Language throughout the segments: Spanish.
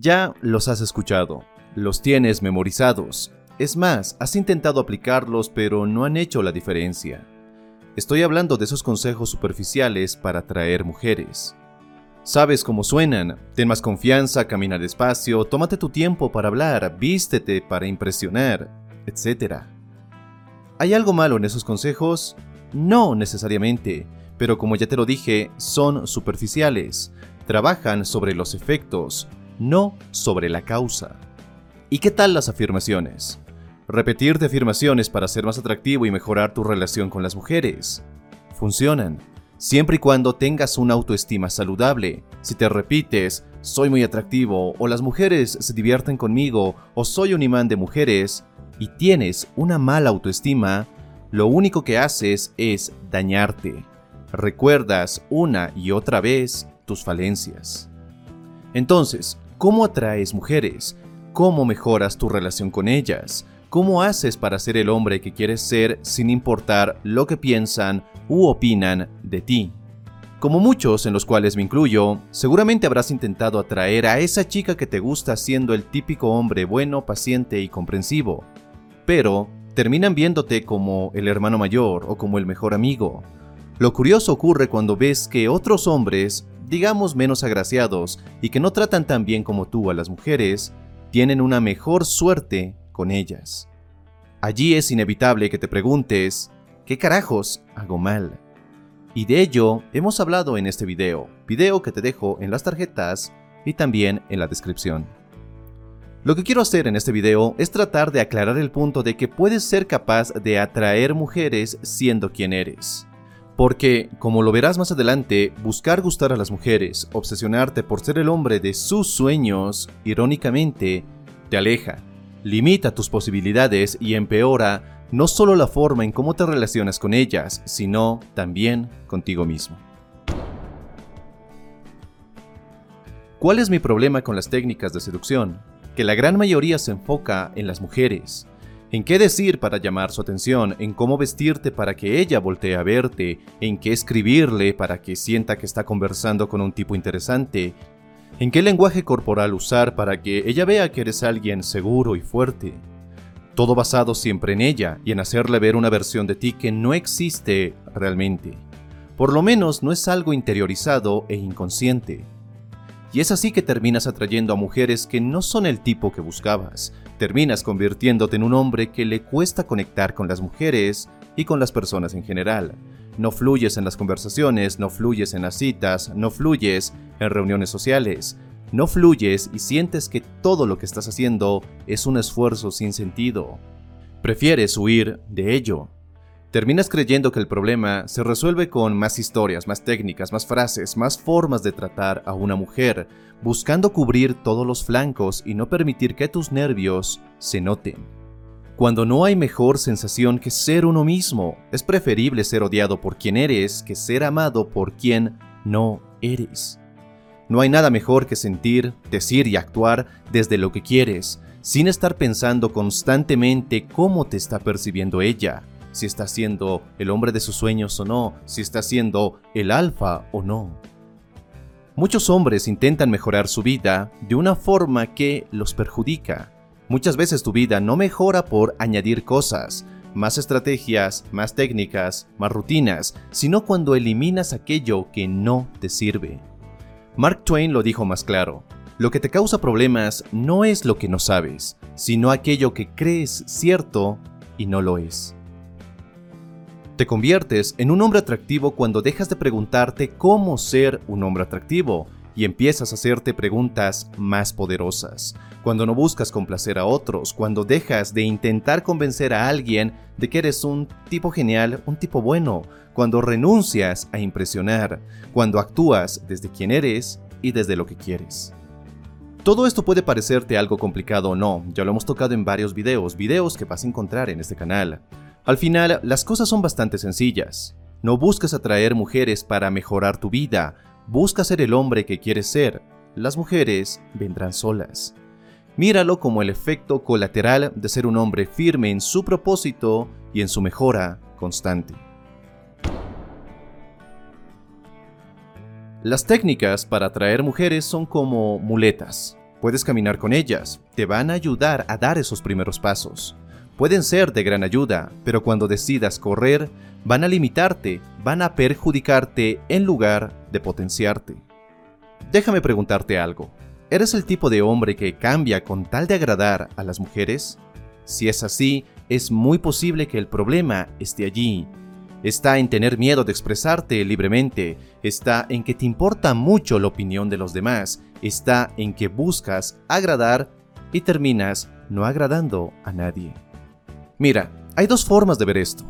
Ya los has escuchado, los tienes memorizados. Es más, has intentado aplicarlos pero no han hecho la diferencia. Estoy hablando de esos consejos superficiales para atraer mujeres. Sabes cómo suenan, ten más confianza, camina despacio, tómate tu tiempo para hablar, vístete para impresionar, etc. ¿Hay algo malo en esos consejos? No necesariamente, pero como ya te lo dije, son superficiales, trabajan sobre los efectos, no sobre la causa. ¿Y qué tal las afirmaciones? Repetirte afirmaciones para ser más atractivo y mejorar tu relación con las mujeres. Funcionan, siempre y cuando tengas una autoestima saludable. Si te repites, soy muy atractivo, o las mujeres se divierten conmigo, o soy un imán de mujeres, y tienes una mala autoestima, lo único que haces es dañarte. Recuerdas una y otra vez tus falencias. Entonces, ¿cómo atraes mujeres? ¿Cómo mejoras tu relación con ellas? ¿Cómo haces para ser el hombre que quieres ser sin importar lo que piensan u opinan de ti? Como muchos, en los cuales me incluyo, seguramente habrás intentado atraer a esa chica que te gusta siendo el típico hombre bueno, paciente y comprensivo. Pero terminan viéndote como el hermano mayor o como el mejor amigo. Lo curioso ocurre cuando ves que otros hombres, digamos menos agraciados y que no tratan tan bien como tú a las mujeres, tienen una mejor suerte con ellas. Allí es inevitable que te preguntes, ¿qué carajos hago mal? Y de ello hemos hablado en este video, video que te dejo en las tarjetas y también en la descripción. Lo que quiero hacer en este video es tratar de aclarar el punto de que puedes ser capaz de atraer mujeres siendo quien eres. Porque, como lo verás más adelante, buscar gustar a las mujeres, obsesionarte por ser el hombre de sus sueños, irónicamente, te aleja, limita tus posibilidades y empeora no solo la forma en cómo te relacionas con ellas, sino también contigo mismo. ¿Cuál es mi problema con las técnicas de seducción? Que la gran mayoría se enfoca en las mujeres, en qué decir para llamar su atención, en cómo vestirte para que ella voltee a verte, en qué escribirle para que sienta que está conversando con un tipo interesante, en qué lenguaje corporal usar para que ella vea que eres alguien seguro y fuerte. Todo basado siempre en ella y en hacerle ver una versión de ti que no existe realmente. Por lo menos no es algo interiorizado e inconsciente. Y es así que terminas atrayendo a mujeres que no son el tipo que buscabas. Terminas convirtiéndote en un hombre que le cuesta conectar con las mujeres y con las personas en general. No fluyes en las conversaciones, no fluyes en las citas, no fluyes en reuniones sociales. No fluyes y sientes que todo lo que estás haciendo es un esfuerzo sin sentido. Prefieres huir de ello. Terminas creyendo que el problema se resuelve con más historias, más técnicas, más frases, más formas de tratar a una mujer, buscando cubrir todos los flancos y no permitir que tus nervios se noten. Cuando no hay mejor sensación que ser uno mismo, es preferible ser odiado por quien eres que ser amado por quien no eres. No hay nada mejor que sentir, decir y actuar desde lo que quieres, sin estar pensando constantemente cómo te está percibiendo ella, si está siendo el hombre de sus sueños o no, si está siendo el alfa o no. Muchos hombres intentan mejorar su vida de una forma que los perjudica, Muchas veces tu vida no mejora por añadir cosas, más estrategias, más técnicas, más rutinas, sino cuando eliminas aquello que no te sirve. Mark Twain lo dijo más claro, lo que te causa problemas no es lo que no sabes, sino aquello que crees cierto y no lo es. Te conviertes en un hombre atractivo cuando dejas de preguntarte cómo ser un hombre atractivo y empiezas a hacerte preguntas más poderosas. Cuando no buscas complacer a otros, cuando dejas de intentar convencer a alguien de que eres un tipo genial, un tipo bueno, cuando renuncias a impresionar, cuando actúas desde quien eres y desde lo que quieres. Todo esto puede parecerte algo complicado o no, ya lo hemos tocado en varios videos, videos que vas a encontrar en este canal. Al final, las cosas son bastante sencillas. No busques atraer mujeres para mejorar tu vida, Busca ser el hombre que quieres ser. Las mujeres vendrán solas. Míralo como el efecto colateral de ser un hombre firme en su propósito y en su mejora constante. Las técnicas para atraer mujeres son como muletas. puedes caminar con ellas, te van a ayudar a dar esos primeros pasos. Pueden ser de gran ayuda, pero cuando decidas correr, van a limitarte, van a perjudicarte en lugar de potenciarte. Déjame preguntarte algo. ¿Eres el tipo de hombre que cambia con tal de agradar a las mujeres? Si es así, es muy posible que el problema esté allí. Está en tener miedo de expresarte libremente, está en que te importa mucho la opinión de los demás, está en que buscas agradar y terminas no agradando a nadie. Mira, hay dos formas de ver esto.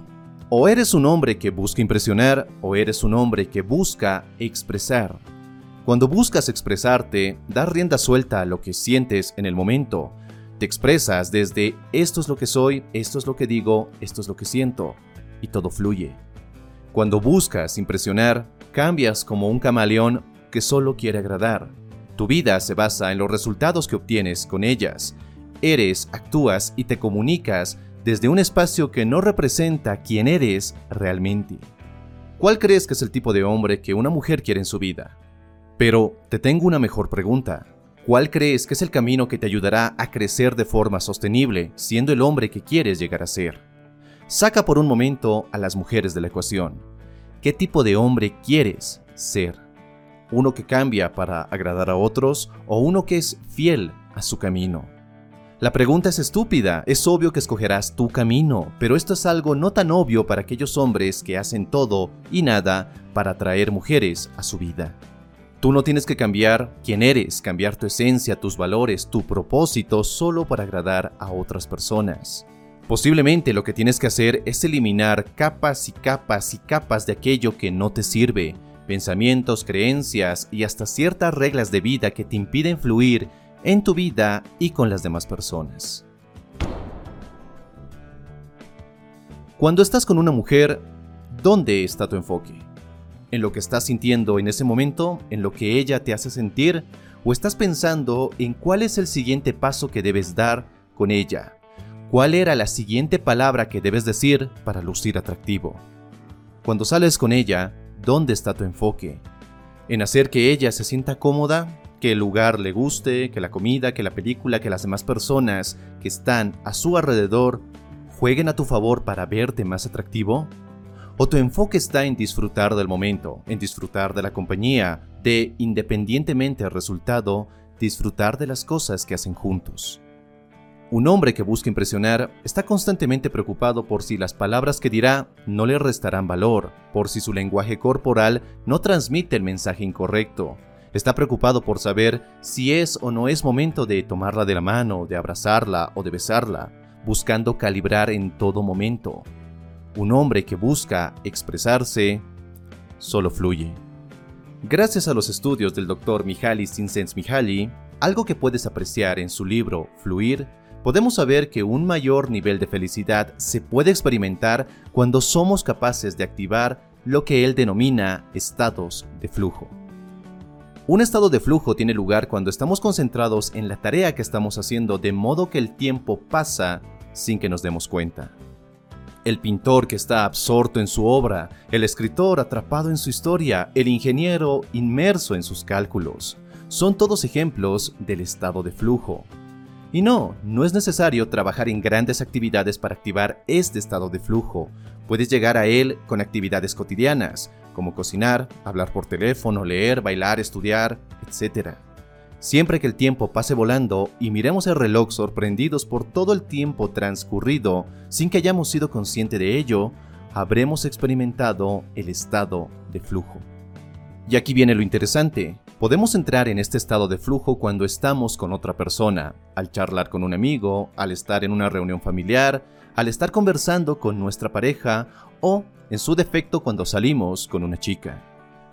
O eres un hombre que busca impresionar o eres un hombre que busca expresar. Cuando buscas expresarte, dar rienda suelta a lo que sientes en el momento. Te expresas desde esto es lo que soy, esto es lo que digo, esto es lo que siento, y todo fluye. Cuando buscas impresionar, cambias como un camaleón que solo quiere agradar. Tu vida se basa en los resultados que obtienes con ellas. Eres, actúas y te comunicas desde un espacio que no representa quién eres realmente. ¿Cuál crees que es el tipo de hombre que una mujer quiere en su vida? Pero te tengo una mejor pregunta. ¿Cuál crees que es el camino que te ayudará a crecer de forma sostenible, siendo el hombre que quieres llegar a ser? Saca por un momento a las mujeres de la ecuación. ¿Qué tipo de hombre quieres ser? ¿Uno que cambia para agradar a otros o uno que es fiel a su camino? La pregunta es estúpida, es obvio que escogerás tu camino, pero esto es algo no tan obvio para aquellos hombres que hacen todo y nada para atraer mujeres a su vida. Tú no tienes que cambiar quién eres, cambiar tu esencia, tus valores, tu propósito solo para agradar a otras personas. Posiblemente lo que tienes que hacer es eliminar capas y capas y capas de aquello que no te sirve, pensamientos, creencias y hasta ciertas reglas de vida que te impiden fluir en tu vida y con las demás personas. Cuando estás con una mujer, ¿dónde está tu enfoque? en lo que estás sintiendo en ese momento, en lo que ella te hace sentir, o estás pensando en cuál es el siguiente paso que debes dar con ella, cuál era la siguiente palabra que debes decir para lucir atractivo. Cuando sales con ella, ¿dónde está tu enfoque? ¿En hacer que ella se sienta cómoda? ¿Que el lugar le guste? ¿Que la comida? ¿Que la película? ¿Que las demás personas que están a su alrededor jueguen a tu favor para verte más atractivo? ¿O tu enfoque está en disfrutar del momento, en disfrutar de la compañía, de, independientemente del resultado, disfrutar de las cosas que hacen juntos? Un hombre que busca impresionar está constantemente preocupado por si las palabras que dirá no le restarán valor, por si su lenguaje corporal no transmite el mensaje incorrecto. Está preocupado por saber si es o no es momento de tomarla de la mano, de abrazarla o de besarla, buscando calibrar en todo momento. Un hombre que busca expresarse solo fluye. Gracias a los estudios del Dr. Mihaly Csikszentmihalyi, algo que puedes apreciar en su libro Fluir, podemos saber que un mayor nivel de felicidad se puede experimentar cuando somos capaces de activar lo que él denomina estados de flujo. Un estado de flujo tiene lugar cuando estamos concentrados en la tarea que estamos haciendo de modo que el tiempo pasa sin que nos demos cuenta el pintor que está absorto en su obra, el escritor atrapado en su historia, el ingeniero inmerso en sus cálculos. Son todos ejemplos del estado de flujo. Y no, no es necesario trabajar en grandes actividades para activar este estado de flujo. Puedes llegar a él con actividades cotidianas, como cocinar, hablar por teléfono, leer, bailar, estudiar, etc. Siempre que el tiempo pase volando y miremos el reloj sorprendidos por todo el tiempo transcurrido sin que hayamos sido conscientes de ello, habremos experimentado el estado de flujo. Y aquí viene lo interesante. Podemos entrar en este estado de flujo cuando estamos con otra persona, al charlar con un amigo, al estar en una reunión familiar, al estar conversando con nuestra pareja o, en su defecto, cuando salimos con una chica.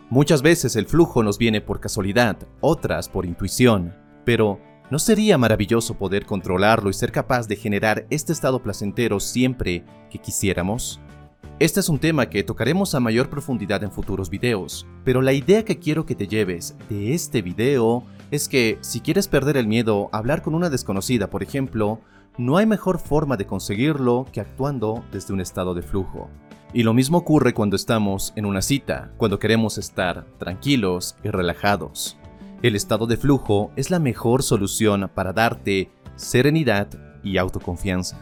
Muchas veces el flujo nos viene por casualidad, otras por intuición, pero ¿no sería maravilloso poder controlarlo y ser capaz de generar este estado placentero siempre que quisiéramos? Este es un tema que tocaremos a mayor profundidad en futuros videos, pero la idea que quiero que te lleves de este video es que si quieres perder el miedo a hablar con una desconocida, por ejemplo, no hay mejor forma de conseguirlo que actuando desde un estado de flujo. Y lo mismo ocurre cuando estamos en una cita, cuando queremos estar tranquilos y relajados. El estado de flujo es la mejor solución para darte serenidad y autoconfianza.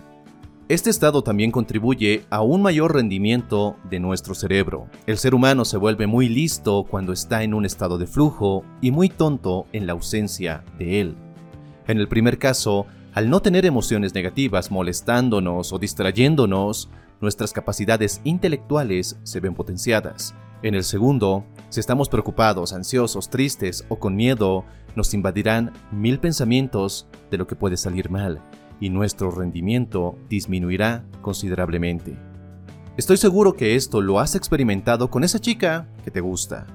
Este estado también contribuye a un mayor rendimiento de nuestro cerebro. El ser humano se vuelve muy listo cuando está en un estado de flujo y muy tonto en la ausencia de él. En el primer caso, al no tener emociones negativas molestándonos o distrayéndonos, nuestras capacidades intelectuales se ven potenciadas. En el segundo, si estamos preocupados, ansiosos, tristes o con miedo, nos invadirán mil pensamientos de lo que puede salir mal y nuestro rendimiento disminuirá considerablemente. Estoy seguro que esto lo has experimentado con esa chica que te gusta.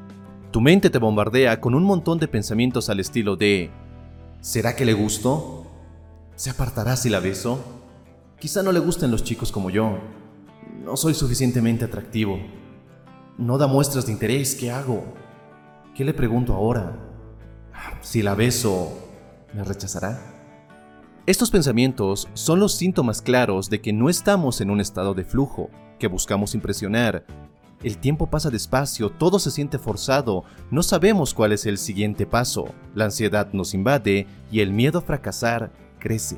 Tu mente te bombardea con un montón de pensamientos al estilo de ¿Será que le gusto? ¿Se apartará si la beso? Quizá no le gusten los chicos como yo. No soy suficientemente atractivo. No da muestras de interés. ¿Qué hago? ¿Qué le pregunto ahora? Si la beso, ¿me rechazará? Estos pensamientos son los síntomas claros de que no estamos en un estado de flujo, que buscamos impresionar. El tiempo pasa despacio, todo se siente forzado, no sabemos cuál es el siguiente paso, la ansiedad nos invade y el miedo a fracasar crece.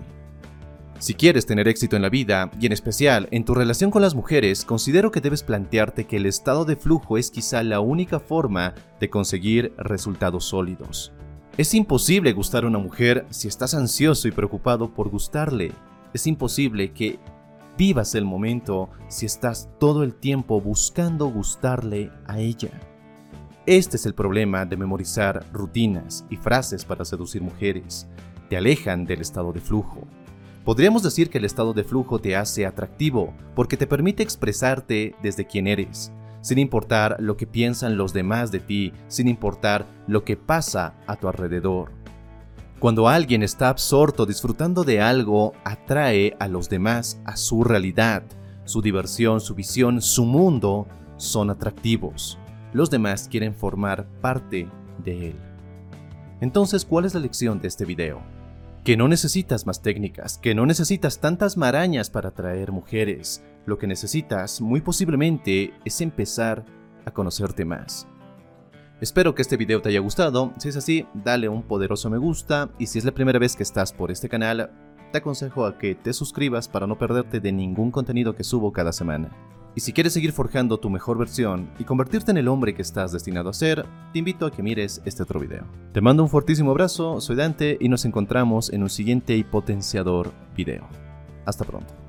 Si quieres tener éxito en la vida, y en especial en tu relación con las mujeres, considero que debes plantearte que el estado de flujo es quizá la única forma de conseguir resultados sólidos. Es imposible gustar a una mujer si estás ansioso y preocupado por gustarle. Es imposible que vivas el momento si estás todo el tiempo buscando gustarle a ella. Este es el problema de memorizar rutinas y frases para seducir mujeres te alejan del estado de flujo. Podríamos decir que el estado de flujo te hace atractivo porque te permite expresarte desde quien eres, sin importar lo que piensan los demás de ti, sin importar lo que pasa a tu alrededor. Cuando alguien está absorto disfrutando de algo, atrae a los demás a su realidad. Su diversión, su visión, su mundo son atractivos. Los demás quieren formar parte de él. Entonces, ¿cuál es la lección de este video? que no necesitas más técnicas, que no necesitas tantas marañas para atraer mujeres. Lo que necesitas, muy posiblemente, es empezar a conocerte más. Espero que este video te haya gustado, si es así, dale un poderoso me gusta y si es la primera vez que estás por este canal, te aconsejo a que te suscribas para no perderte de ningún contenido que subo cada semana. Y si quieres seguir forjando tu mejor versión y convertirte en el hombre que estás destinado a ser, te invito a que mires este otro video. Te mando un fortísimo abrazo, soy Dante y nos encontramos en un siguiente y potenciador video. Hasta pronto.